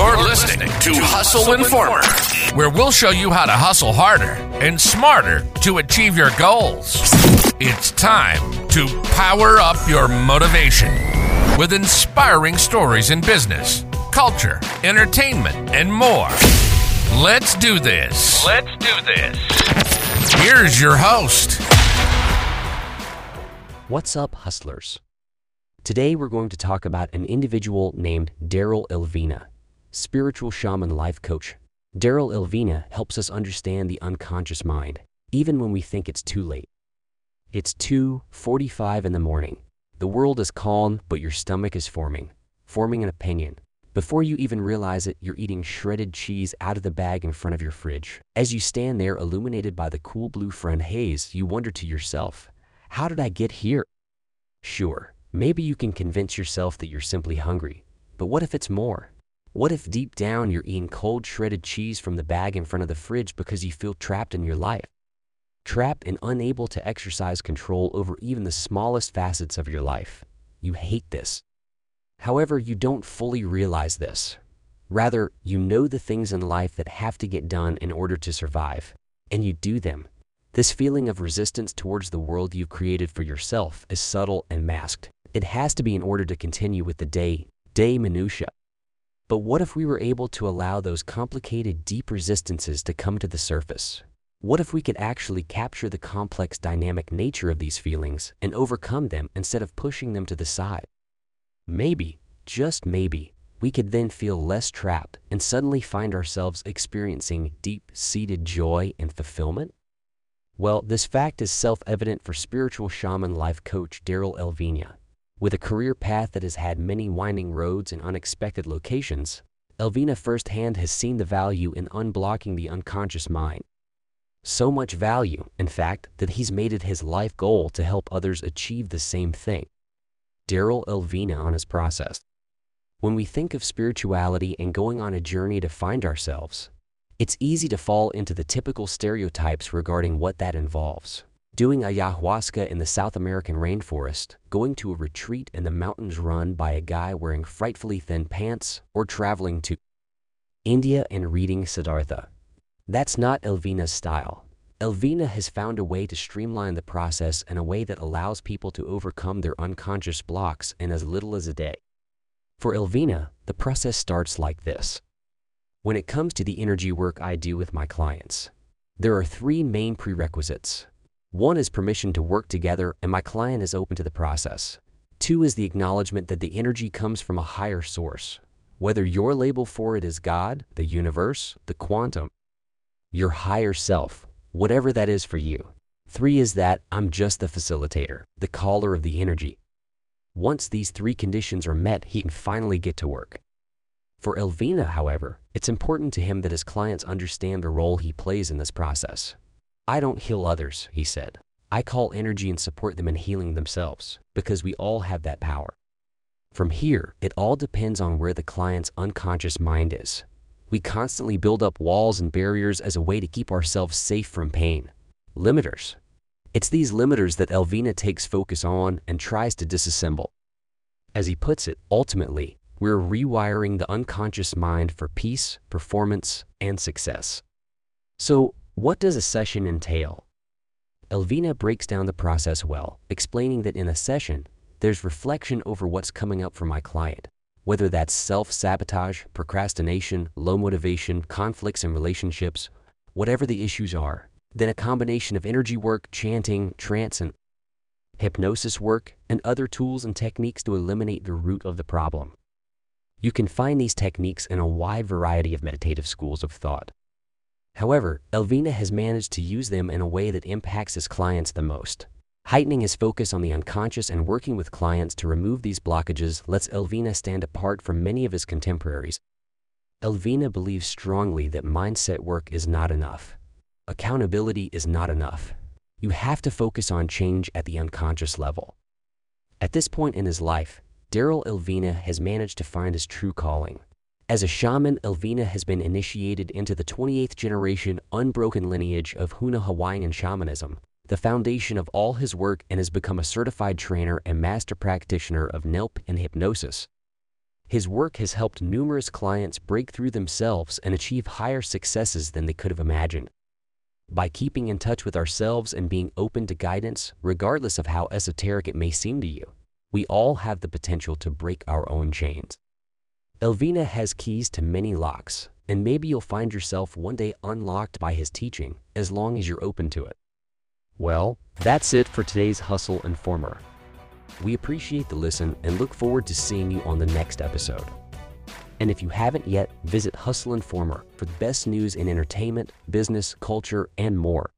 You're listening to Hustle Informer, where we'll show you how to hustle harder and smarter to achieve your goals. It's time to power up your motivation with inspiring stories in business, culture, entertainment, and more. Let's do this. Let's do this. Here's your host. What's up, hustlers? Today we're going to talk about an individual named Darryl Elvina, spiritual shaman life coach. Darryl Elvina helps us understand the unconscious mind, even when we think it's too late. It's 2:45 in the morning. The world is calm, but your stomach is forming, forming an opinion. Before you even realize it, you're eating shredded cheese out of the bag in front of your fridge. As you stand there illuminated by the cool blue friend haze, you wonder to yourself, how did I get here? Sure, maybe you can convince yourself that you're simply hungry, but what if it's more? What if deep down you're eating cold shredded cheese from the bag in front of the fridge because you feel trapped in your life? Trapped and unable to exercise control over even the smallest facets of your life. You hate this. However, you don't fully realize this. Rather, you know the things in life that have to get done in order to survive, and you do them this feeling of resistance towards the world you've created for yourself is subtle and masked. It has to be in order to continue with the day, day minutia. But what if we were able to allow those complicated, deep resistances to come to the surface? What if we could actually capture the complex dynamic nature of these feelings and overcome them instead of pushing them to the side? Maybe, just maybe, we could then feel less trapped and suddenly find ourselves experiencing deep-seated joy and fulfillment? Well, this fact is self-evident for spiritual shaman life coach Darryl Elvina. With a career path that has had many winding roads and unexpected locations, Elvina firsthand has seen the value in unblocking the unconscious mind. So much value, in fact, that he's made it his life goal to help others achieve the same thing. Darryl Elvina on his process. When we think of spirituality and going on a journey to find ourselves, it's easy to fall into the typical stereotypes regarding what that involves. Doing ayahuasca in the South American rainforest, going to a retreat in the mountains run by a guy wearing frightfully thin pants, or traveling to India and reading Siddhartha. That's not Elvina's style. Elvina has found a way to streamline the process in a way that allows people to overcome their unconscious blocks in as little as a day. For Elvina, the process starts like this. When it comes to the energy work I do with my clients, there are three main prerequisites. One is permission to work together and my client is open to the process. Two is the acknowledgement that the energy comes from a higher source, whether your label for it is God, the universe, the quantum, your higher self, whatever that is for you. Three is that I'm just the facilitator, the caller of the energy. Once these three conditions are met, he can finally get to work. For Elvina, however, it's important to him that his clients understand the role he plays in this process. I don't heal others, he said. I call energy and support them in healing themselves, because we all have that power. From here, it all depends on where the client's unconscious mind is. We constantly build up walls and barriers as a way to keep ourselves safe from pain. Limiters. It's these limiters that Elvina takes focus on and tries to disassemble. As he puts it, ultimately, we're rewiring the unconscious mind for peace, performance, and success. So, what does a session entail? Elvina breaks down the process well, explaining that in a session, there's reflection over what's coming up for my client, whether that's self-sabotage, procrastination, low motivation, conflicts in relationships, whatever the issues are. Then a combination of energy work, chanting, trance, and hypnosis work, and other tools and techniques to eliminate the root of the problem. You can find these techniques in a wide variety of meditative schools of thought. However, Elvina has managed to use them in a way that impacts his clients the most. Heightening his focus on the unconscious and working with clients to remove these blockages lets Elvina stand apart from many of his contemporaries. Elvina believes strongly that mindset work is not enough. Accountability is not enough. You have to focus on change at the unconscious level. At this point in his life, Darryl Elvina has managed to find his true calling. As a shaman, Elvina has been initiated into the 28th generation unbroken lineage of Huna Hawaiian shamanism, the foundation of all his work and has become a certified trainer and master practitioner of NLP and hypnosis. His work has helped numerous clients break through themselves and achieve higher successes than they could have imagined. By keeping in touch with ourselves and being open to guidance, regardless of how esoteric it may seem to you, we all have the potential to break our own chains. Elvina has keys to many locks, and maybe you'll find yourself one day unlocked by his teaching as long as you're open to it. Well, that's it for today's Hustle Informer. We appreciate the listen and look forward to seeing you on the next episode. And if you haven't yet, visit Hustle Informer for the best news in entertainment, business, culture, and more.